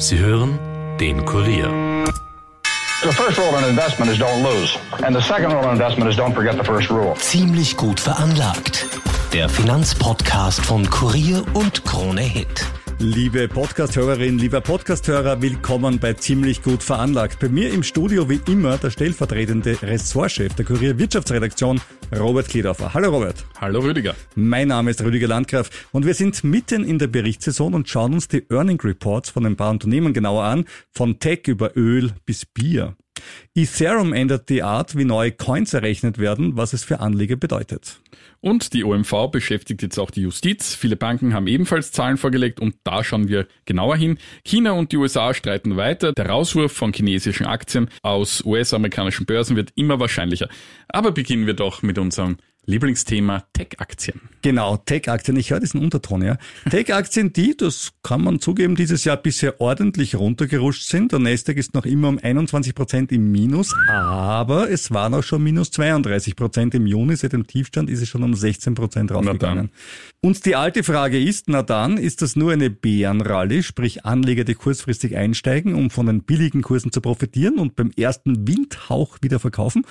Sie hören den Kurier. The first rule in investment is don't lose. And the second rule in investment is don't forget the first rule. Ziemlich gut veranlagt. Der Finanzpodcast von Kurier und Krone Hit. Liebe Podcasthörerin, lieber Podcasthörer, willkommen bei Ziemlich gut veranlagt. Bei mir im Studio wie immer der stellvertretende Ressortchef der Kurier Wirtschaftsredaktion, Robert Kledorfer. Hallo Robert. Hallo Rüdiger. Mein Name ist Rüdiger Landgraf und wir sind mitten in der Berichtssaison und schauen uns die Earning Reports von ein paar Unternehmen genauer an, von Tech über Öl bis Bier. Ethereum ändert die Art, wie neue Coins errechnet werden, was es für Anleger bedeutet. Und die OMV beschäftigt jetzt auch die Justiz. Viele Banken haben ebenfalls Zahlen vorgelegt und da schauen wir genauer hin. China und die USA streiten weiter. Der Rauswurf von chinesischen Aktien aus US-amerikanischen Börsen wird immer wahrscheinlicher. Aber beginnen wir doch mit unserem Lieblingsthema Tech-Aktien. Genau, Tech-Aktien. Ich höre diesen Unterton, ja. Tech-Aktien, die, das kann man zugeben, dieses Jahr bisher ordentlich runtergerutscht sind. Der Nasdaq ist noch immer um 21 Prozent im Minus, aber es waren auch schon minus 32 Prozent im Juni. Seit dem Tiefstand ist es schon um 16 Prozent raufgegangen. Und die alte Frage ist, na dann, ist das nur eine Bärenrallye, sprich Anleger, die kurzfristig einsteigen, um von den billigen Kursen zu profitieren und beim ersten Windhauch wieder verkaufen?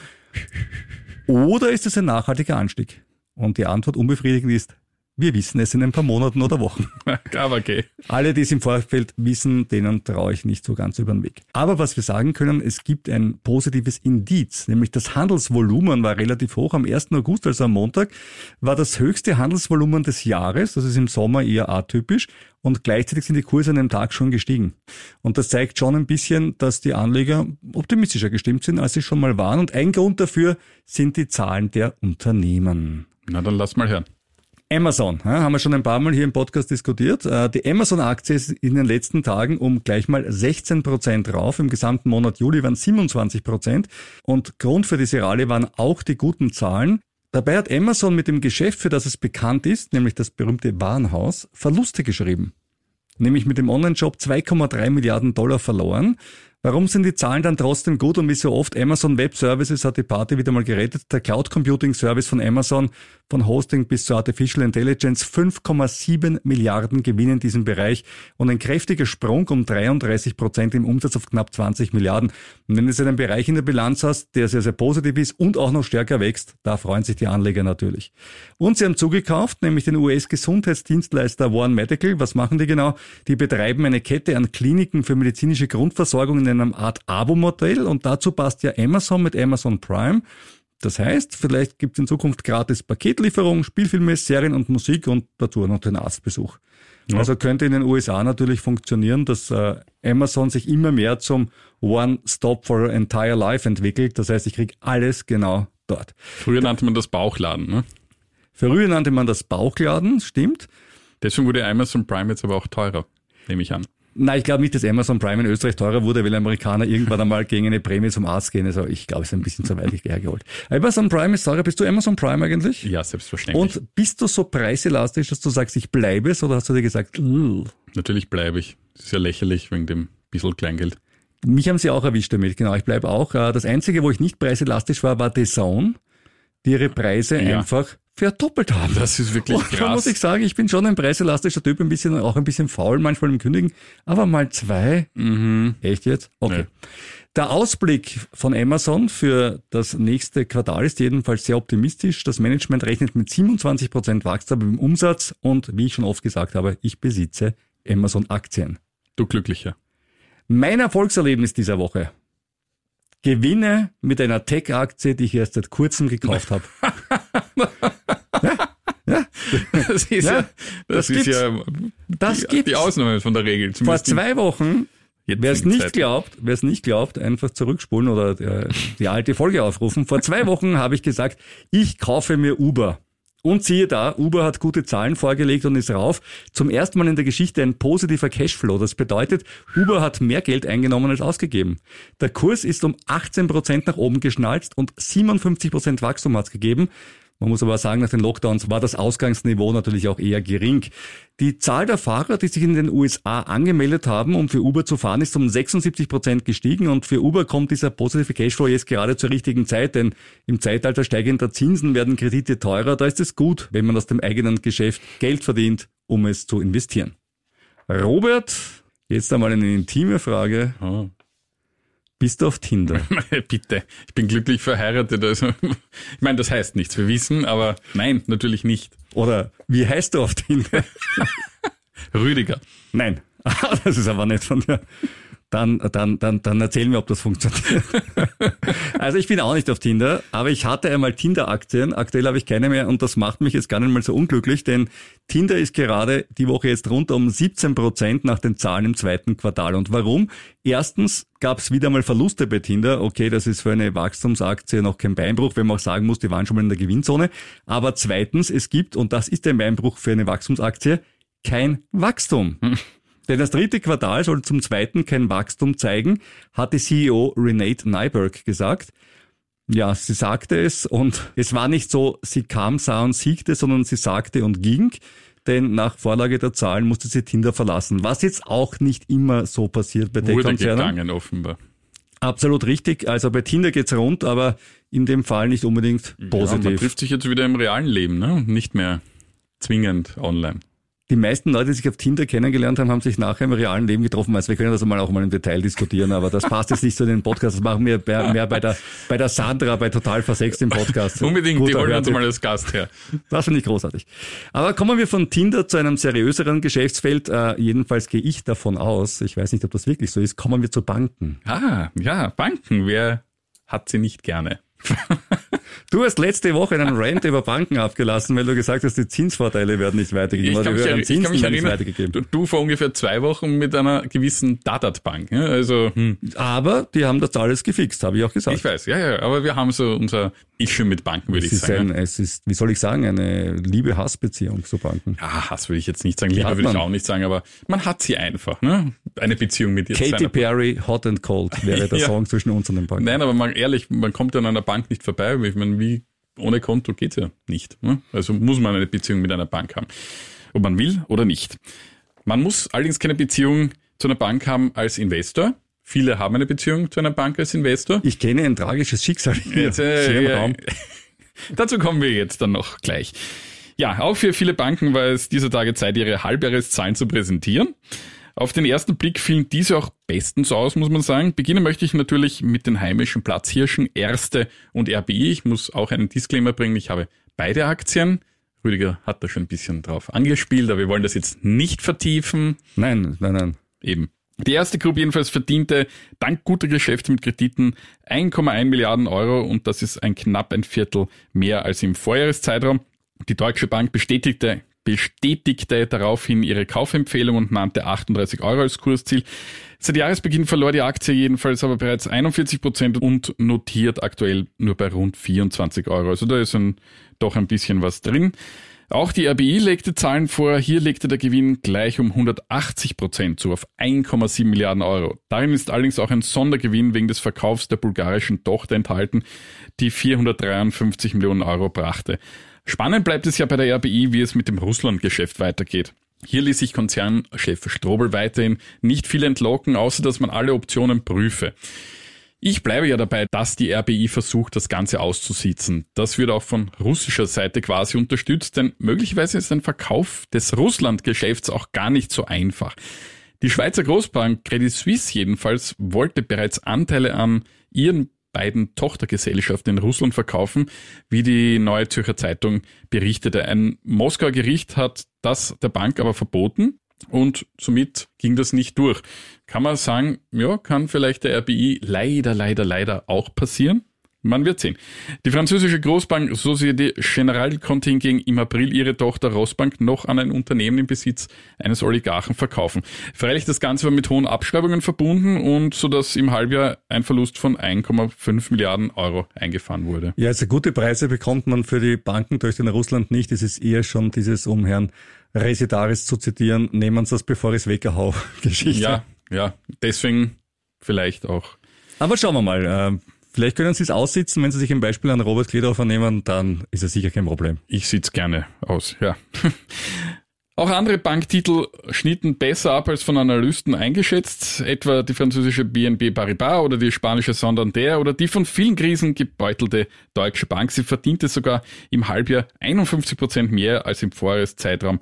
Oder ist es ein nachhaltiger Anstieg? Und die Antwort unbefriedigend ist, wir wissen es in ein paar Monaten oder Wochen. Aber okay. Alle, die es im Vorfeld wissen, denen traue ich nicht so ganz über den Weg. Aber was wir sagen können, es gibt ein positives Indiz, nämlich das Handelsvolumen war relativ hoch. Am 1. August, also am Montag, war das höchste Handelsvolumen des Jahres. Das ist im Sommer eher atypisch. Und gleichzeitig sind die Kurse an einem Tag schon gestiegen. Und das zeigt schon ein bisschen, dass die Anleger optimistischer gestimmt sind, als sie schon mal waren. Und ein Grund dafür sind die Zahlen der Unternehmen. Na, dann lass mal hören. Amazon, ja, haben wir schon ein paar Mal hier im Podcast diskutiert. Äh, die Amazon-Aktie ist in den letzten Tagen um gleich mal 16 Prozent rauf. Im gesamten Monat Juli waren 27 Prozent. Und Grund für diese Rallye waren auch die guten Zahlen. Dabei hat Amazon mit dem Geschäft, für das es bekannt ist, nämlich das berühmte Warenhaus, Verluste geschrieben. Nämlich mit dem Online-Shop 2,3 Milliarden Dollar verloren. Warum sind die Zahlen dann trotzdem gut und wie so oft Amazon Web Services hat die Party wieder mal gerettet. Der Cloud Computing Service von Amazon, von Hosting bis zur Artificial Intelligence, 5,7 Milliarden Gewinn in diesem Bereich und ein kräftiger Sprung um 33 Prozent im Umsatz auf knapp 20 Milliarden. Und wenn du einen Bereich in der Bilanz hast, der sehr, sehr positiv ist und auch noch stärker wächst, da freuen sich die Anleger natürlich. Und sie haben zugekauft, nämlich den US-Gesundheitsdienstleister One Medical. Was machen die genau? Die betreiben eine Kette an Kliniken für medizinische Grundversorgung in einem Art Abo-Modell und dazu passt ja Amazon mit Amazon Prime. Das heißt, vielleicht gibt es in Zukunft gratis Paketlieferung, Spielfilme, Serien und Musik und dazu noch den Arztbesuch. Ja. Also könnte in den USA natürlich funktionieren, dass äh, Amazon sich immer mehr zum One-Stop for Entire Life entwickelt. Das heißt, ich krieg alles genau dort. Früher nannte man das Bauchladen, ne? Früher nannte man das Bauchladen, stimmt. Deswegen wurde Amazon Prime jetzt aber auch teurer, nehme ich an. Nein, ich glaube nicht, dass Amazon Prime in Österreich teurer wurde, weil Amerikaner irgendwann einmal gegen eine Prämie zum Arzt gehen. Also ich glaube, es ist ein bisschen zu weit hergeholt. Amazon Prime ist teurer. Bist du Amazon Prime eigentlich? Ja, selbstverständlich. Und bist du so preiselastisch, dass du sagst, ich bleibe es oder hast du dir gesagt, Ugh. Natürlich bleibe ich. Das ist ja lächerlich wegen dem bisschen Kleingeld. Mich haben sie auch erwischt damit, genau. Ich bleibe auch. Äh, das Einzige, wo ich nicht preiselastisch war, war The Zone, die ihre Preise ja. einfach verdoppelt haben. Das ist wirklich krass. Da muss ich sagen, ich bin schon ein preiselastischer Typ, ein bisschen, auch ein bisschen faul manchmal im Kündigen, aber mal zwei. Mhm. Echt jetzt? Okay. Ja. Der Ausblick von Amazon für das nächste Quartal ist jedenfalls sehr optimistisch. Das Management rechnet mit 27 Prozent Wachstum im Umsatz und wie ich schon oft gesagt habe, ich besitze Amazon-Aktien. Du Glücklicher. Mein Erfolgserlebnis dieser Woche. Gewinne mit einer Tech-Aktie, die ich erst seit kurzem gekauft habe. ja, Das ist ja, ja das, das ist ja das die, die Ausnahme von der Regel. Vor zwei Wochen Wer es nicht glaubt, wer es nicht glaubt, einfach zurückspulen oder die, äh, die alte Folge aufrufen. Vor zwei Wochen habe ich gesagt, ich kaufe mir Uber. Und siehe da, Uber hat gute Zahlen vorgelegt und ist rauf. Zum ersten Mal in der Geschichte ein positiver Cashflow. Das bedeutet, Uber hat mehr Geld eingenommen als ausgegeben. Der Kurs ist um 18 Prozent nach oben geschnalzt und 57 Prozent Wachstum hat es gegeben. Man muss aber sagen, nach den Lockdowns war das Ausgangsniveau natürlich auch eher gering. Die Zahl der Fahrer, die sich in den USA angemeldet haben, um für Uber zu fahren, ist um 76 Prozent gestiegen und für Uber kommt dieser positive Cashflow jetzt gerade zur richtigen Zeit, denn im Zeitalter steigender Zinsen werden Kredite teurer. Da ist es gut, wenn man aus dem eigenen Geschäft Geld verdient, um es zu investieren. Robert, Jetzt einmal eine intime Frage. Bist du auf Tinder? Bitte, ich bin glücklich verheiratet. Also, ich meine, das heißt nichts, wir wissen, aber nein, natürlich nicht. Oder wie heißt du auf Tinder? Rüdiger. Nein, das ist aber nicht von der. Dann, dann, dann, dann erzähl mir, ob das funktioniert. also ich bin auch nicht auf Tinder, aber ich hatte einmal Tinder-Aktien. Aktuell habe ich keine mehr und das macht mich jetzt gar nicht mal so unglücklich, denn Tinder ist gerade die Woche jetzt rund um 17 Prozent nach den Zahlen im zweiten Quartal. Und warum? Erstens gab es wieder mal Verluste bei Tinder. Okay, das ist für eine Wachstumsaktie noch kein Beinbruch, wenn man auch sagen muss, die waren schon mal in der Gewinnzone. Aber zweitens, es gibt, und das ist ein Beinbruch für eine Wachstumsaktie, kein Wachstum. Denn das dritte Quartal soll zum zweiten kein Wachstum zeigen, hatte CEO Renate Nyberg gesagt. Ja, sie sagte es und es war nicht so, sie kam, sah und siegte, sondern sie sagte und ging. Denn nach Vorlage der Zahlen musste sie Tinder verlassen. Was jetzt auch nicht immer so passiert bei Wurde Tech-Konzernen. gegangen, offenbar. Absolut richtig. Also bei Tinder geht's rund, aber in dem Fall nicht unbedingt Ja, man positiv. trifft sich jetzt wieder im realen Leben, ne? Und Nicht mehr zwingend online. Die meisten Leute, die sich auf Tinder kennengelernt haben, haben sich nachher im realen Leben getroffen. Also wir können das mal auch mal im Detail diskutieren, aber das passt jetzt nicht zu den Podcast. Das machen wir mehr bei der, bei der Sandra, bei Total Versext im Podcast. Unbedingt, die Guter holen uns mal als Gast her. Das finde ich großartig. Aber kommen wir von Tinder zu einem seriöseren Geschäftsfeld. Äh, jedenfalls gehe ich davon aus, ich weiß nicht, ob das wirklich so ist, kommen wir zu Banken. Ah, ja, Banken, wer hat sie nicht gerne? Du hast letzte Woche einen Rant über Banken abgelassen, weil du gesagt hast, die Zinsvorteile werden nicht weitergegeben. Ich kann, mich, erri- ich kann mich erinnern, weitergegeben. du, du vor ungefähr zwei Wochen mit einer gewissen Dadat-Bank. Ja? Also, hm, Aber die haben das alles gefixt, habe ich auch gesagt. ich weiß, ja, ja, aber wir haben so unser Issue mit Banken, würde Es ich sagen. ein, es ist, wie soll ich sagen, eine Liebe-Hass-Beziehung zu Banken. Ja, Hass würde ich jetzt nicht sagen, Liebe würde ich auch nicht sagen, aber man hat sie einfach, ne? Eine Beziehung mit ihr. zu Katy Perry, Hot and Cold wäre der Ja. Song zwischen uns und den Banken. Nein, aber mal ehrlich, man kommt ja an einer Bank nicht vorbei. Ich meine, wie ohne Konto geht's ja nicht. Ne? Also muss man eine Beziehung mit einer Bank haben. Ob man will oder nicht. Man muss allerdings keine Beziehung zu einer Bank haben als Investor. Viele haben eine Beziehung zu einer Bank als Investor. Ich kenne ein tragisches Schicksal Jetzt, äh, ja. Dazu kommen wir jetzt dann noch gleich. Ja, auch für viele Banken war es dieser Tage Zeit, ihre Halbjahreszahlen zu präsentieren. Auf den ersten Blick fielen diese auch bestens aus, muss man sagen. Beginnen möchte ich natürlich mit den heimischen Platzhirschen Erste und RBI. Ich muss auch einen Disclaimer bringen, ich habe beide Aktien. Rüdiger hat da schon ein bisschen drauf angespielt, aber wir wollen das jetzt nicht vertiefen. Nein, nein, nein. Eben. Die erste Gruppe jedenfalls verdiente dank guter Geschäfte mit Krediten 1,1 Milliarden Euro und das ist ein knapp ein Viertel mehr als im Vorjahreszeitraum. Die Deutsche Bank bestätigte, bestätigte daraufhin ihre Kaufempfehlung und nannte 38 Euro als Kursziel. Seit Jahresbeginn verlor die Aktie jedenfalls aber bereits 41 Prozent und notiert aktuell nur bei rund 24 Euro. Also da ist ein, doch ein bisschen was drin. Auch die RBI legte Zahlen vor. Hier legte der Gewinn gleich um 180 Prozent zu auf 1,7 Milliarden Euro. Darin ist allerdings auch ein Sondergewinn wegen des Verkaufs der bulgarischen Tochter enthalten, die 453 Millionen Euro brachte. Spannend bleibt es ja bei der RBI, wie es mit dem Russland-Geschäft weitergeht. Hier ließ sich Konzernchef Strobel weiterhin nicht viel entlocken, außer dass man alle Optionen prüfe. Ich bleibe ja dabei, dass die RBI versucht, das Ganze auszusitzen. Das wird auch von russischer Seite quasi unterstützt, denn möglicherweise ist ein Verkauf des Russland-Geschäfts auch gar nicht so einfach. Die Schweizer Großbank Credit Suisse jedenfalls wollte bereits Anteile an ihren beiden Tochtergesellschaften in Russland verkaufen, wie die Neue Zürcher Zeitung berichtete. Ein Moskauer Gericht hat das der Bank aber verboten und somit ging das nicht durch. Kann man sagen, ja, kann vielleicht der RBI leider, leider, leider auch passieren? Man wird sehen. Die französische Großbank Société Générale konnte hingegen im April ihre Tochter Rosbank noch an ein Unternehmen im Besitz eines Oligarchen verkaufen. Freilich das Ganze war mit hohen Abschreibungen verbunden und so dass im Halbjahr ein Verlust von 1,5 Milliarden Euro eingefahren wurde. Ja, also gute Preise bekommt man für die Banken durch den Russland nicht. Es ist eher schon dieses, um Herrn Residaris zu zitieren, nehmen Sie das, bevor ich es weghau, Geschichte. Ja, ja, deswegen vielleicht auch. Aber schauen wir mal. Vielleicht können Sie es aussitzen, wenn Sie sich ein Beispiel an Robert Kledorfer nehmen, dann ist es sicher kein Problem. Ich sitze gerne aus, ja. Auch andere Banktitel schnitten besser ab als von Analysten eingeschätzt, etwa die französische BNB Paribas oder die spanische Santander oder die von vielen Krisen gebeutelte Deutsche Bank. Sie verdiente sogar im Halbjahr 51 Prozent mehr als im Vorjahreszeitraum.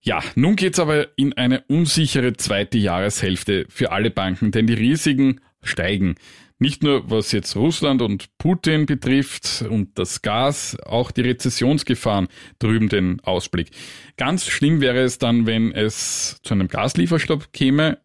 Ja, nun geht's aber in eine unsichere zweite Jahreshälfte für alle Banken, denn die Risiken steigen. Nicht nur was jetzt Russland und Putin betrifft und das Gas, auch die Rezessionsgefahren drüben den Ausblick. Ganz schlimm wäre es dann, wenn es zu einem Gaslieferstopp käme.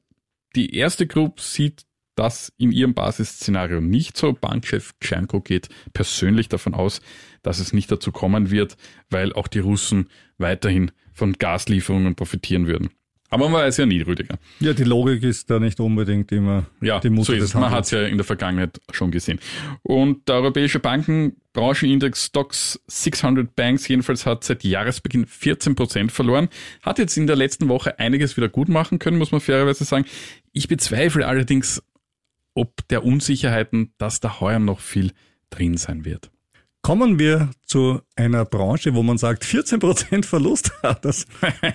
Die erste Gruppe sieht das in ihrem Basisszenario nicht so. Bankchef Tschernko geht persönlich davon aus, dass es nicht dazu kommen wird, weil auch die Russen weiterhin von Gaslieferungen profitieren würden. Aber man weiß ja nie, Rüdiger. Ja, die Logik ist da nicht unbedingt immer ja, die Mutter so ist. Man hat es ja in der Vergangenheit schon gesehen. Und der europäische Bankenbranchenindex Stocks 600 Banks jedenfalls hat seit Jahresbeginn 14 Prozent verloren. Hat jetzt in der letzten Woche einiges wieder gut machen können, muss man fairerweise sagen. Ich bezweifle allerdings, ob der Unsicherheiten, dass da heuer noch viel drin sein wird. Kommen wir zu einer Branche, wo man sagt, 14% Verlust, das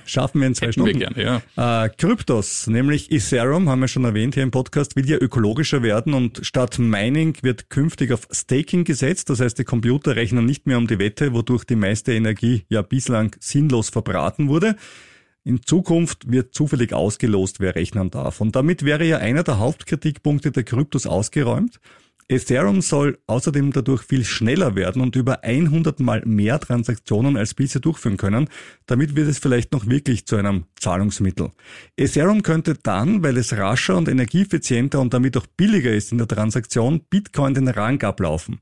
schaffen wir in zwei Hätten wir Stunden. gerne, ja. Äh, Kryptos, nämlich Ethereum, haben wir schon erwähnt hier im Podcast, will ja ökologischer werden und statt Mining wird künftig auf Staking gesetzt. Das heißt, die Computer rechnen nicht mehr um die Wette, wodurch die meiste Energie ja bislang sinnlos verbraten wurde. In Zukunft wird zufällig ausgelost, wer rechnen darf. Und damit wäre ja einer der Hauptkritikpunkte der Kryptos ausgeräumt. Ethereum soll außerdem dadurch viel schneller werden und über 100 mal mehr Transaktionen als bisher durchführen können. Damit wird es vielleicht noch wirklich zu einem Zahlungsmittel. Ethereum könnte dann, weil es rascher und energieeffizienter und damit auch billiger ist in der Transaktion, Bitcoin den Rang ablaufen.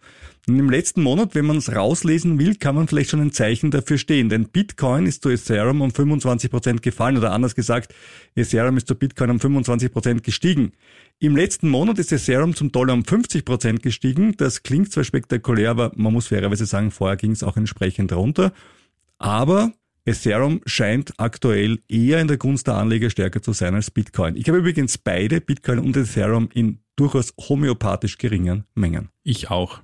Und im letzten Monat, wenn man es rauslesen will, kann man vielleicht schon ein Zeichen dafür stehen, denn Bitcoin ist zu Ethereum um 25 Prozent gefallen oder anders gesagt, Ethereum ist zu Bitcoin um 25 Prozent gestiegen. Im letzten Monat ist Ethereum zum Dollar um 50 Prozent gestiegen. Das klingt zwar spektakulär, aber man muss fairerweise sagen, vorher ging es auch entsprechend runter. Aber Ethereum scheint aktuell eher in der Gunst der Anleger stärker zu sein als Bitcoin. Ich habe übrigens beide, Bitcoin und Ethereum, in durchaus homöopathisch geringen Mengen. Ich auch.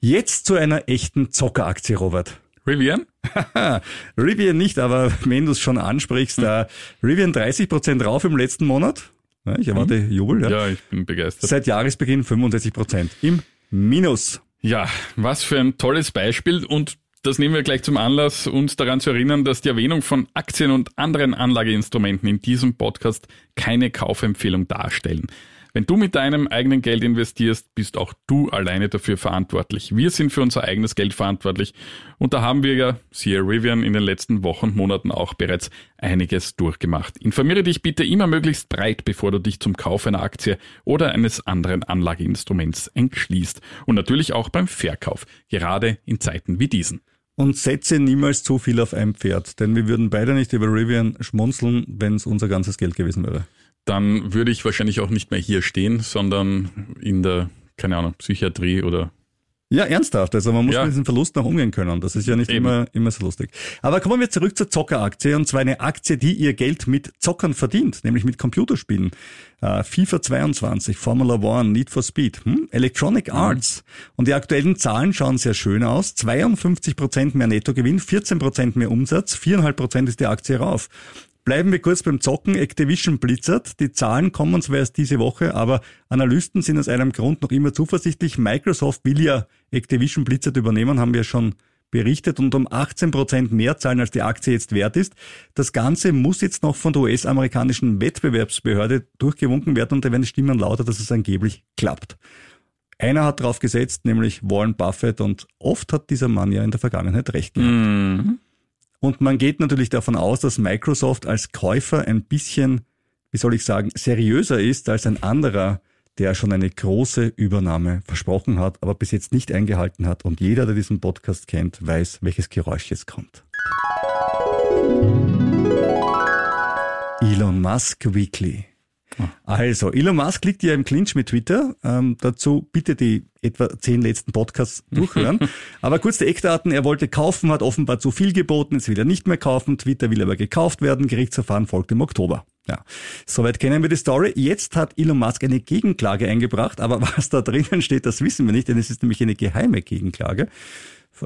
Jetzt zu einer echten Zockeraktie, Robert. Rivian? Rivian nicht, aber wenn du es schon ansprichst, äh, Rivian 30% rauf im letzten Monat. Ich erwarte Jubel. Ja. Ja, ich bin begeistert. Seit Jahresbeginn 65% im Minus. Ja, was für ein tolles Beispiel und das nehmen wir gleich zum Anlass, uns daran zu erinnern, dass die Erwähnung von Aktien und anderen Anlageinstrumenten in diesem Podcast keine Kaufempfehlung darstellen. Wenn du mit deinem eigenen Geld investierst, bist auch du alleine dafür verantwortlich. Wir sind für unser eigenes Geld verantwortlich und da haben wir ja, siehe Rivian, in den letzten Wochen und Monaten auch bereits einiges durchgemacht. Informiere dich bitte immer möglichst breit, bevor du dich zum Kauf einer Aktie oder eines anderen Anlageinstruments entschließt. Und natürlich auch beim Verkauf, gerade in Zeiten wie diesen. Und setze niemals zu viel auf ein Pferd, denn wir würden beide nicht über Rivian schmunzeln, wenn es unser ganzes Geld gewesen wäre. Dann würde ich wahrscheinlich auch nicht mehr hier stehen, sondern in der, keine Ahnung, Psychiatrie oder Ja, ernsthaft. Also man muss Ja. mit diesem Verlust noch umgehen können. Das ist ja nicht Eben. immer, immer so lustig. Aber kommen wir zurück zur Zockeraktie und zwar eine Aktie, die ihr Geld mit Zockern verdient, nämlich mit Computerspielen. Äh, FIFA 22, Formula One, Need for Speed, hm? Electronic Arts. Und die aktuellen Zahlen schauen sehr schön aus. 52% mehr Nettogewinn, 14% mehr Umsatz, 4,5% ist die Aktie rauf. Bleiben wir kurz beim Zocken. Activision Blizzard. Die Zahlen kommen zwar erst diese Woche, aber Analysten sind aus einem Grund noch immer zuversichtlich. Microsoft will ja Activision Blizzard übernehmen, haben wir schon berichtet und um 18 Prozent mehr zahlen, als die Aktie jetzt wert ist. Das Ganze muss jetzt noch von der US-amerikanischen Wettbewerbsbehörde durchgewunken werden und da werden Stimmen lauter, dass es angeblich klappt. Einer hat drauf gesetzt, nämlich Warren Buffett und oft hat dieser Mann ja in der Vergangenheit recht gehabt. Und man geht natürlich davon aus, dass Microsoft als Käufer ein bisschen, wie soll ich sagen, seriöser ist als ein anderer, der schon eine große Übernahme versprochen hat, aber bis jetzt nicht eingehalten hat. Und jeder, der diesen Podcast kennt, weiß, welches Geräusch jetzt kommt. Elon Musk Weekly. Also, Elon Musk liegt ja im Clinch mit Twitter. Ähm, dazu bitte die etwa zehn letzten Podcasts durchhören. aber kurz die Eckdaten. Er wollte kaufen, hat offenbar zu viel geboten. Jetzt will er nicht mehr kaufen. Twitter will aber gekauft werden. Gerichtsverfahren folgt im Oktober. Ja, soweit kennen wir die Story. Jetzt hat Elon Musk eine Gegenklage eingebracht, aber was da drinnen steht, das wissen wir nicht, denn es ist nämlich eine geheime Gegenklage.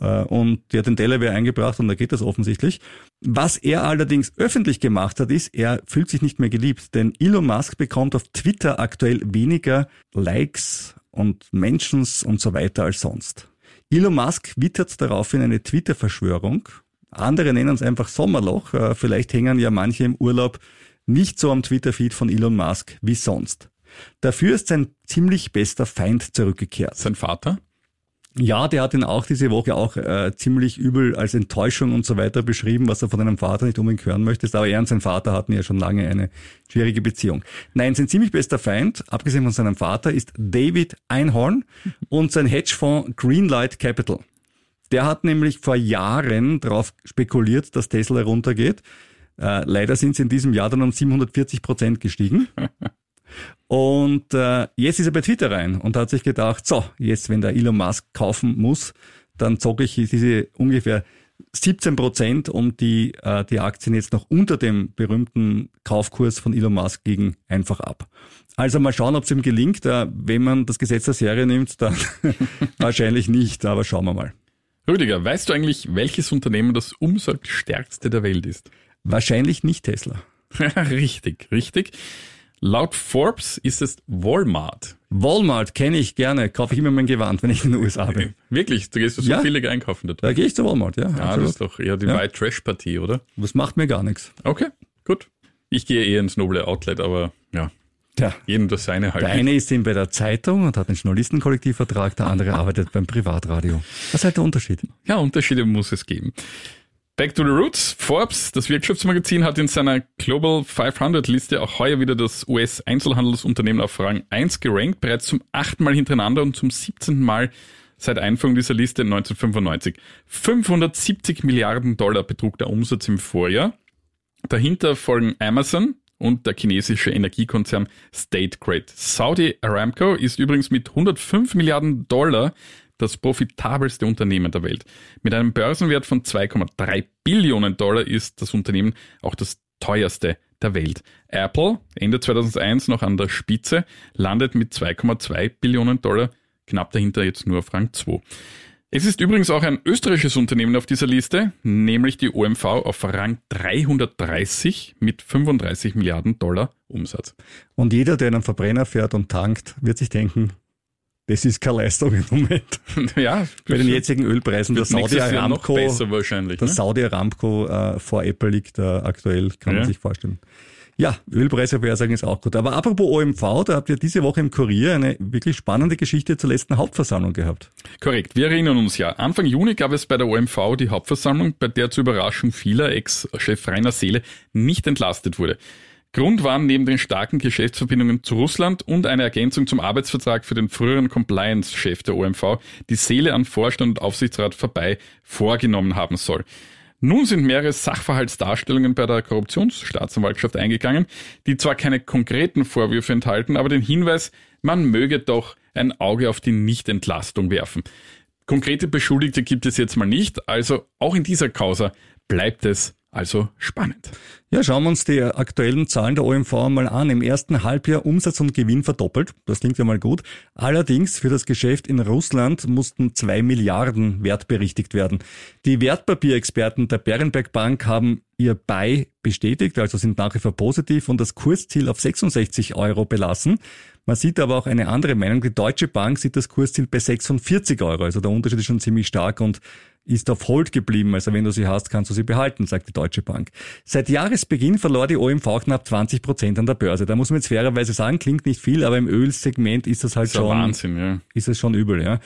Äh, und die hat den Delaware eingebracht und da geht das offensichtlich. Was er allerdings öffentlich gemacht hat, ist, er fühlt sich nicht mehr geliebt, denn Elon Musk bekommt auf Twitter aktuell weniger Likes und Mentions und so weiter als sonst. Elon Musk wittert daraufhin eine Twitter-Verschwörung. Andere nennen es einfach Sommerloch. Äh, vielleicht hängen ja manche im Urlaub nicht so am Twitter-Feed von Elon Musk wie sonst. Dafür ist sein ziemlich bester Feind zurückgekehrt. Sein Vater? Ja, der hat ihn auch diese Woche auch äh, ziemlich übel als Enttäuschung und so weiter beschrieben, was er von einem Vater nicht unbedingt hören möchte. Aber er und sein Vater hatten ja schon lange eine schwierige Beziehung. Nein, sein ziemlich bester Feind, abgesehen von seinem Vater, ist David Einhorn und sein Hedgefonds Greenlight Capital. Der hat nämlich vor Jahren darauf spekuliert, dass Tesla runtergeht. Äh, leider sind sie in diesem Jahr dann um 740 Prozent gestiegen. Und äh, jetzt ist er bei Twitter rein und hat sich gedacht, so, jetzt, wenn der Elon Musk kaufen muss, dann zocke ich diese ungefähr 17 Prozent, um die, äh, die Aktien jetzt noch unter dem berühmten Kaufkurs von Elon Musk gegen einfach ab. Also mal schauen, ob es ihm gelingt. Äh, wenn man das Gesetz der Serie nimmt, dann wahrscheinlich nicht, aber schauen wir mal. Rüdiger, weißt du eigentlich, welches Unternehmen das umsatzstärkste der Welt ist? Wahrscheinlich nicht Tesla. richtig, richtig. Laut Forbes ist es Walmart. Walmart kenne ich gerne, kaufe ich immer mein Gewand, wenn ich in den USA bin. Wirklich? Du gehst so Ja. billig einkaufen dort. Da gehe ich zu Walmart, ja. Ja, das ist doch eher die Ja. White Trash Partie, oder? Das macht mir gar nichts. Okay, gut. Ich gehe eher ins noble Outlet, aber ja, Tja, jedem das seine halt. der eine ist eben bei der Zeitung und hat einen Journalistenkollektivvertrag, der andere arbeitet beim Privatradio. Was ist halt der Unterschied? Ja, Unterschiede muss es geben. Back to the Roots. Forbes, das Wirtschaftsmagazin, hat in seiner Global 500 Liste auch heuer wieder das US-Einzelhandelsunternehmen auf Rang 1 gerankt, bereits zum achten Mal hintereinander und zum 17. Mal seit Einführung dieser Liste 1995. 570 Milliarden Dollar betrug der Umsatz im Vorjahr. Dahinter folgen Amazon und der chinesische Energiekonzern State Grid. Saudi Aramco ist übrigens mit 105 Milliarden Dollar das profitabelste Unternehmen der Welt. Mit einem Börsenwert von 2,3 Billionen Dollar ist das Unternehmen auch das teuerste der Welt. Apple, Ende 2001 noch an der Spitze, landet mit 2,2 Billionen Dollar, knapp dahinter jetzt nur auf Rang 2. Es ist übrigens auch ein österreichisches Unternehmen auf dieser Liste, nämlich die OMV auf Rang 330 mit 35 Milliarden Dollar Umsatz. Und jeder, der einen Verbrenner fährt und tankt, wird sich denken, das ist keine Leistung im Moment. ja, Bei den jetzigen Ölpreisen, der Saudi Aramco, besser wahrscheinlich. der Ne? Saudi Aramco äh, vor Apple liegt äh, aktuell, kann Ja. man sich vorstellen. Ja, Ölpreisvorhersagen ist auch gut. Aber apropos OMV, da habt ihr diese Woche im Kurier eine wirklich spannende Geschichte zur letzten Hauptversammlung gehabt. Korrekt, wir erinnern uns ja. Anfang Juni gab es bei der OMV die Hauptversammlung, bei der zur Überraschung vieler Ex-Chef Rainer Seele nicht entlastet wurde. Grund waren neben den starken Geschäftsverbindungen zu Russland und eine Ergänzung zum Arbeitsvertrag für den früheren Compliance-Chef der OMV, die Seele an Vorstand und Aufsichtsrat vorbei vorgenommen haben soll. Nun sind mehrere Sachverhaltsdarstellungen bei der Korruptionsstaatsanwaltschaft eingegangen, die zwar keine konkreten Vorwürfe enthalten, aber den Hinweis, man möge doch ein Auge auf die Nichtentlastung werfen. Konkrete Beschuldigte gibt es jetzt mal nicht, also auch in dieser Causa bleibt es also spannend. Ja, schauen wir uns die aktuellen Zahlen der OMV mal an. Im ersten Halbjahr Umsatz und Gewinn verdoppelt. Das klingt ja mal gut. Allerdings für das Geschäft in Russland mussten zwei Milliarden wertberichtigt werden. Die Wertpapierexperten der Berenberg Bank haben ihr Buy bestätigt, also sind nach wie vor positiv und das Kursziel auf 66 Euro belassen. Man sieht aber auch eine andere Meinung. Die Deutsche Bank sieht das Kursziel bei 46 Euro. Also der Unterschied ist schon ziemlich stark und ist auf Hold geblieben. Also wenn du sie hast, kannst du sie behalten, sagt die Deutsche Bank. Seit Jahresbeginn verlor die OMV knapp 20 Prozent an der Börse. Da muss man jetzt fairerweise sagen, klingt nicht viel, aber im Ölsegment ist das halt Das ist schon, Wahnsinn, ja. ist es schon übel, ja.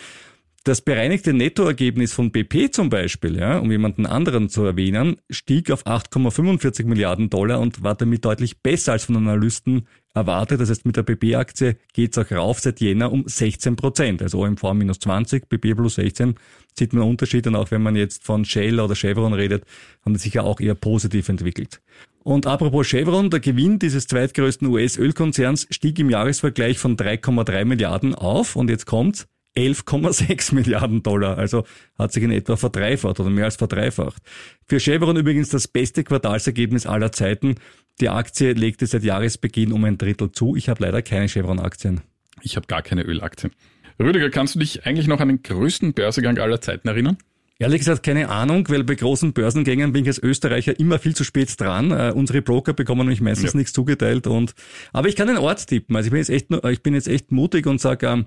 Das bereinigte Nettoergebnis von BP zum Beispiel, ja, um jemanden anderen zu erwähnen, stieg auf 8,45 Milliarden Dollar und war damit deutlich besser als von Analysten erwartet. Das heißt, mit der BP-Aktie geht's auch rauf seit Jänner um 16 Prozent. Also OMV minus 20, BP plus 16. Sieht man Unterschied und auch wenn man jetzt von Shell oder Chevron redet, haben die sich ja auch eher positiv entwickelt. Und apropos Chevron, der Gewinn dieses zweitgrößten US-Ölkonzerns stieg im Jahresvergleich von 3,3 Milliarden auf und jetzt kommt's 11,6 Milliarden Dollar, also hat sich in etwa verdreifacht oder mehr als verdreifacht. Für Chevron übrigens das beste Quartalsergebnis aller Zeiten. Die Aktie legte seit Jahresbeginn um ein Drittel zu. Ich habe leider keine Chevron-Aktien. Ich habe gar keine Ölaktien. Rüdiger, kannst du dich eigentlich noch an den größten Börsegang aller Zeiten erinnern? Ehrlich gesagt keine Ahnung, weil bei großen Börsengängen bin ich als Österreicher immer viel zu spät dran. Äh, unsere Broker bekommen nämlich meistens ja. nichts zugeteilt und aber ich kann den Ort tippen. Also ich bin jetzt echt, ich bin jetzt echt mutig und sage ähm,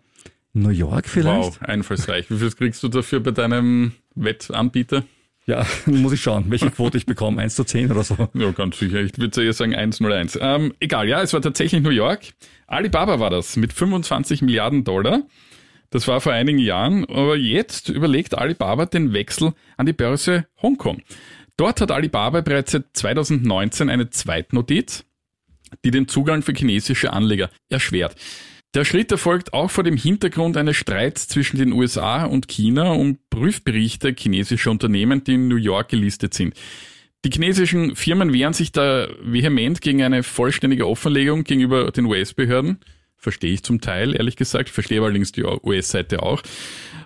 New York vielleicht. Wow, einfallsreich. Wie viel kriegst du dafür bei deinem Wettanbieter? Ja, muss ich schauen, welche Quote ich bekomme. 1 zu 10 oder so. Ja, ganz sicher. Ich würde eher sagen 101. Ähm, egal, ja, es war tatsächlich New York. Alibaba war das mit 25 Milliarden Dollar. Das war vor einigen Jahren, aber jetzt überlegt Alibaba den Wechsel an die Börse Hongkong. Dort hat Alibaba bereits seit 2019 eine Zweitnotiz, die den Zugang für chinesische Anleger erschwert. Der Schritt erfolgt auch vor dem Hintergrund eines Streits zwischen den USA und China um Prüfberichte chinesischer Unternehmen, die in New York gelistet sind. Die chinesischen Firmen wehren sich da vehement gegen eine vollständige Offenlegung gegenüber den US-Behörden. Verstehe ich zum Teil, ehrlich gesagt, verstehe allerdings die US-Seite auch.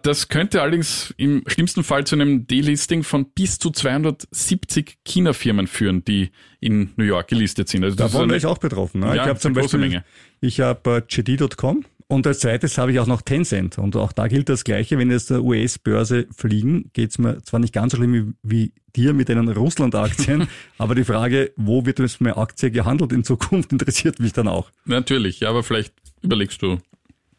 Das könnte allerdings im schlimmsten Fall zu einem Delisting von bis zu 270 China-Firmen führen, die in New York gelistet sind. Also da wäre ich auch betroffen. Ne? Ja, ich habe zum Beispiel, Menge. Ich habe äh, JD.com und als zweites habe ich auch noch Tencent. Und auch da gilt das Gleiche. Wenn jetzt der US-Börse fliegen, geht es mir zwar nicht ganz so schlimm wie, wie dir mit deinen Russland-Aktien, aber die Frage, wo wird jetzt meine Aktie gehandelt in Zukunft, interessiert mich dann auch. Natürlich, ja, aber vielleicht überlegst du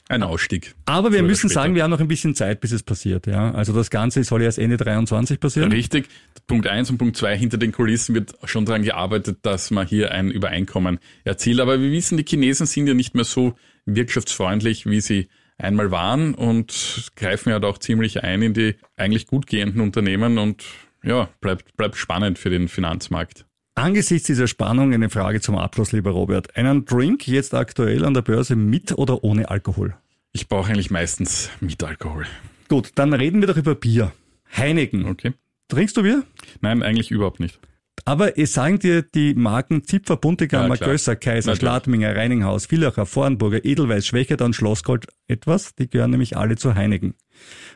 ein Ausstieg. Aber wir müssen sagen, wir haben noch ein bisschen Zeit, bis es passiert. Ja, Also das Ganze soll erst Ende 23 passieren. Richtig. Punkt eins und Punkt zwei hinter den Kulissen wird schon daran gearbeitet, dass man hier ein Übereinkommen erzielt. Aber wir wissen, die Chinesen sind ja nicht mehr so wirtschaftsfreundlich, wie sie einmal waren und greifen ja auch ziemlich ein in die eigentlich gut gehenden Unternehmen und ja, bleibt, bleibt spannend für den Finanzmarkt. Angesichts dieser Spannung eine Frage zum Abschluss, lieber Robert. Einen Drink jetzt aktuell an der Börse mit oder ohne Alkohol? Ich brauche eigentlich meistens mit Alkohol. Gut, dann reden wir doch über Bier. Heineken. Okay. Trinkst du Bier? Nein, eigentlich überhaupt nicht. Aber es sagen dir die Marken Zipfer, Buntegammer, ja, Gösser, Kaiser, Natürlich. Schladminger, Reininghaus, Villacher, Vornburger, Edelweiß, Schwächert und Schlossgold etwas. Die gehören nämlich alle zu Heineken.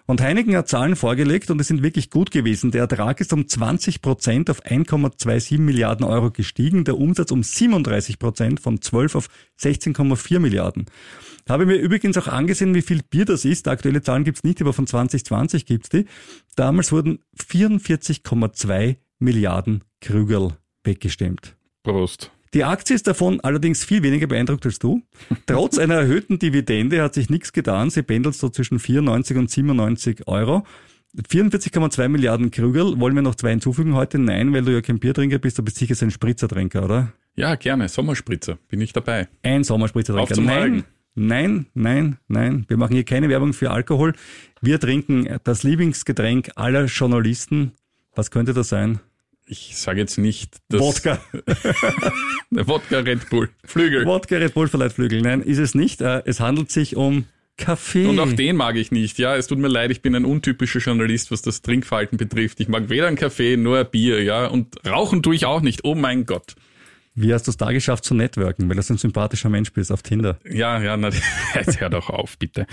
Und Heineken hat Zahlen vorgelegt und es sind wirklich gut gewesen. Der Ertrag ist um 20 Prozent auf 1,27 Milliarden Euro gestiegen, der Umsatz um 37 Prozent von 12 auf 16,4 Milliarden. Habe mir übrigens auch angesehen, wie viel Bier das ist. Aktuelle Zahlen gibt's nicht, aber von 2020 gibt's die. Damals wurden 44,2 Milliarden Krügerl weggestemmt. Prost. Die Aktie ist davon allerdings viel weniger beeindruckt als du. Trotz einer erhöhten Dividende hat sich nichts getan. Sie pendelt so zwischen 94 und 97 Euro. 44,2 Milliarden Krügerl. Wollen wir noch zwei hinzufügen heute? Nein, weil du ja kein Biertrinker bist, du bist sicher ein Spritzertrinker, oder? Ja, gerne. Sommerspritzer. Bin ich dabei. Ein Sommerspritzertrinker. Nein, nein, nein, nein. Wir machen hier keine Werbung für Alkohol. Wir trinken das Lieblingsgetränk aller Journalisten. Was könnte das sein? Ich sage jetzt nicht, dass... Wodka. Wodka Red Bull. Flügel. Wodka Red Bull verleiht Flügel. Nein, ist es nicht. Äh, es handelt sich um Kaffee. Und auch den mag ich nicht. Ja, es tut mir leid, ich bin ein untypischer Journalist, was das Trinkverhalten betrifft. Ich mag weder ein Kaffee, nur ein Bier, ja. Und rauchen tue ich auch nicht. Oh mein Gott. Wie hast du es da geschafft zu networken, weil du ein sympathischer Mensch bist auf Tinder? Ja, ja, na, jetzt hör doch auf, bitte.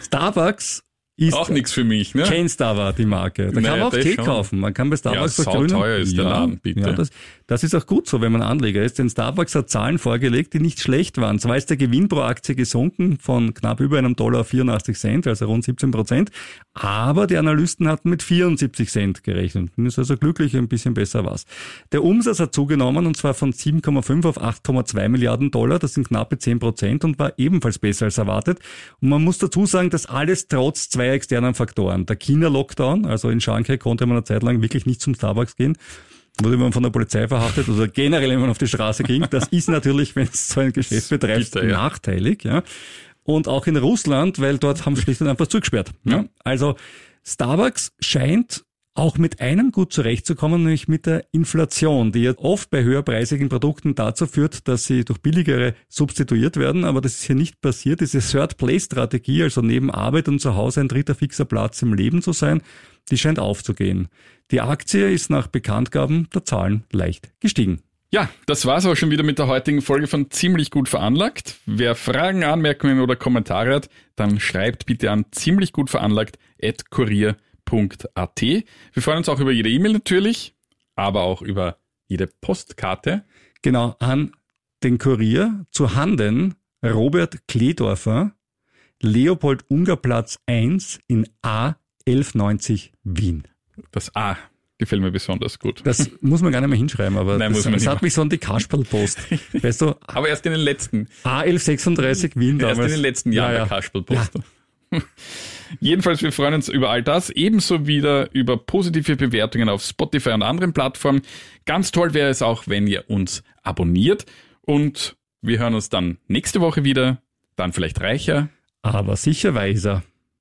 Starbucks ist auch nichts für mich, ne? Kennst aber die Marke. Da naja, kann man auch Tee schon. kaufen. Man kann bei Starbucks ja, so teuer ist der Laden, bitte. Ja, das, das ist auch gut so, wenn man Anleger ist, denn Starbucks hat Zahlen vorgelegt, die nicht schlecht waren. Zwar ist der Gewinn pro Aktie gesunken von knapp über einem Dollar 84 Cent, also rund 17 Prozent, aber die Analysten hatten mit 74 Cent gerechnet. Ist also glücklich, ein bisschen besser was. Der Umsatz hat zugenommen und zwar von 7,5 auf 8,2 Milliarden Dollar, das sind knappe 10 Prozent und war ebenfalls besser als erwartet. Und man muss dazu sagen, dass alles trotz zwei externen Faktoren. Der China-Lockdown, also in Shanghai konnte man eine Zeit lang wirklich nicht zum Starbucks gehen wurde man von der Polizei verhaftet oder generell, wenn man auf die Straße ging. Das ist natürlich, wenn es so ein Geschäft betreibt, ja. nachteilig. Ja. Und auch in Russland, weil dort haben sie schlicht und einfach zugesperrt. Ja. Also Starbucks scheint auch mit einem gut zurechtzukommen, nämlich mit der Inflation, die ja oft bei höherpreisigen Produkten dazu führt, dass sie durch billigere substituiert werden. Aber das ist hier nicht passiert. Diese Third-Place-Strategie, also neben Arbeit und zu Hause ein dritter fixer Platz im Leben zu sein, die scheint aufzugehen. Die Aktie ist nach Bekanntgaben der Zahlen leicht gestiegen. Ja, das war's auch schon wieder mit der heutigen Folge von Ziemlich gut veranlagt. Wer Fragen, Anmerkungen oder Kommentare hat, dann schreibt bitte an ziemlich gut veranlagt at kurier.at. Wir freuen uns auch über jede E-Mail natürlich, aber auch über jede Postkarte. Genau, an den Kurier zu Handen Robert Kledorfer, Leopold Ungerplatz 1 in A 1190 Wien. Das A gefällt mir besonders gut. Das muss man gar nicht mehr hinschreiben, aber Nein, das, das hat mich so an die Kasperlpost. weißt du, Aber erst in den letzten, A1136 Wien damals. erst in den letzten Jahren ja, ja. der Kasperlpost. Jedenfalls, wir freuen uns über all das, ebenso wieder über positive Bewertungen auf Spotify und anderen Plattformen. Ganz toll wäre es auch, wenn ihr uns abonniert und wir hören uns dann nächste Woche wieder, dann vielleicht reicher. Aber sicher weiser.